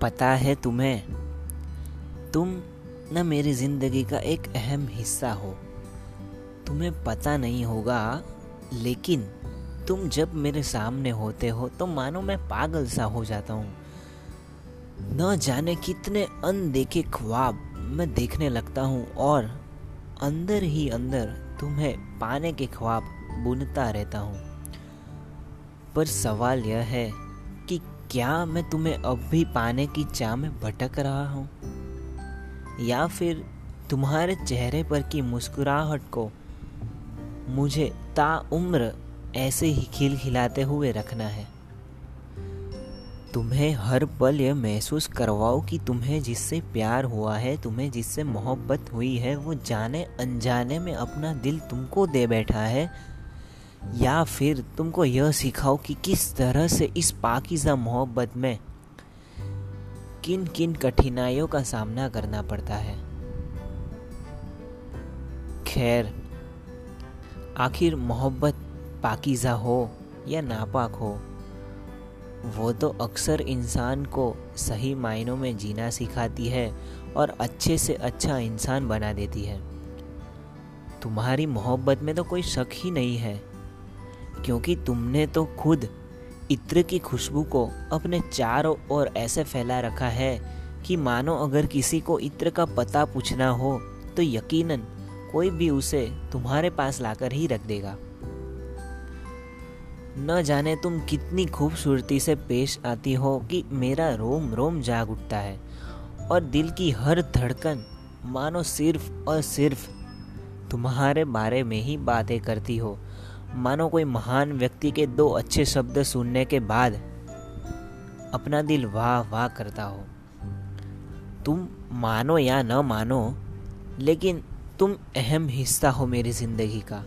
पता है तुम्हें? तुम न मेरी ज़िंदगी का एक अहम हिस्सा हो। तुम्हें पता नहीं होगा, लेकिन तुम जब मेरे सामने होते हो तो मानो मैं पागल सा हो जाता हूँ। न जाने कितने अनदेखे ख्वाब मैं देखने लगता हूँ, और अंदर ही अंदर तुम्हें पाने के ख्वाब बुनता रहता हूँ। पर सवाल यह है कि क्या मैं तुम्हें अब भी पाने की चाह में भटक रहा हूँ? या फिर तुम्हारे चेहरे पर की मुस्कुराहट को मुझे ताउम्र ऐसे ही खिल खिलाते हुए रखना है? तुम्हें हर पल यह महसूस करवाओ कि तुम्हें जिससे प्यार हुआ है, तुम्हें जिससे मोहब्बत हुई है, वो जाने अनजाने में अपना दिल तुमको दे बैठा है या फिर तुमको यह सिखाओ कि किस तरह से इस पाकिजा मोहब्बत में किन किन कठिनाइयों का सामना करना पड़ता है। खैर, आखिर मोहब्बत पाकिजा हो या नापाक हो, वो तो अक्सर इंसान को सही मायनों में जीना सिखाती है और अच्छे से अच्छा इंसान बना देती है। तुम्हारी मोहब्बत में तो कोई शक ही नहीं है। क्योंकि तुमने तो खुद इत्र की खुशबू को अपने चारों ओर ऐसे फैला रखा है कि मानो अगर किसी को इत्र का पता पूछना हो तो यकीनन कोई भी उसे तुम्हारे पास लाकर ही रख देगा। न जाने तुम कितनी खूबसूरती से पेश आती हो कि मेरा रोम रोम जाग उठता है और दिल की हर धड़कन मानो सिर्फ़ और सिर्फ़ तुम्हारे बारे में ही बातें करती हो। मानो कोई महान व्यक्ति के दो अच्छे शब्द सुनने के बाद अपना दिल वाह वाह करता हो। तुम मानो या न मानो, लेकिन तुम अहम हिस्सा हो मेरी ज़िंदगी का।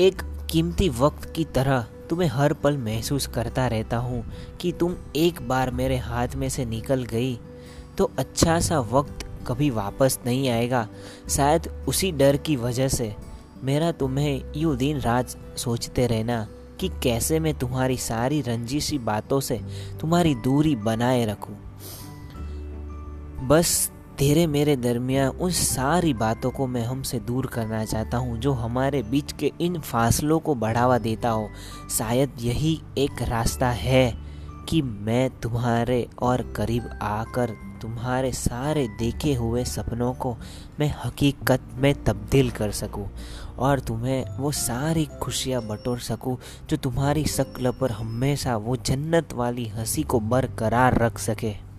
एक कीमती वक्त की तरह तुम्हें हर पल महसूस करता रहता हूँ कि तुम एक बार मेरे हाथ में से निकल गई तो अच्छा सा वक्त कभी वापस नहीं आएगा, शायद उसी डर की वजह से। मेरा तुम्हें यूँ दिन रात सोचते रहना कि कैसे मैं तुम्हारी सारी रंजिशी बातों से तुम्हारी दूरी बनाए रखूँ। बस तेरे मेरे दरमियान उन सारी बातों को मैं हमसे दूर करना चाहता हूँ जो हमारे बीच के इन फासलों को बढ़ावा देता हो शायद यही एक रास्ता है कि मैं तुम्हारे और करीब आकर तुम्हारे सारे देखे हुए सपनों को मैं हकीकत में तब्दील कर सकूँ और तुम्हें वो सारी खुशियाँ बटोर सकूँ जो तुम्हारी शक्ल पर हमेशा वो जन्नत वाली हँसी को बरकरार रख सके।